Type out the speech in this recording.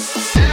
Yes.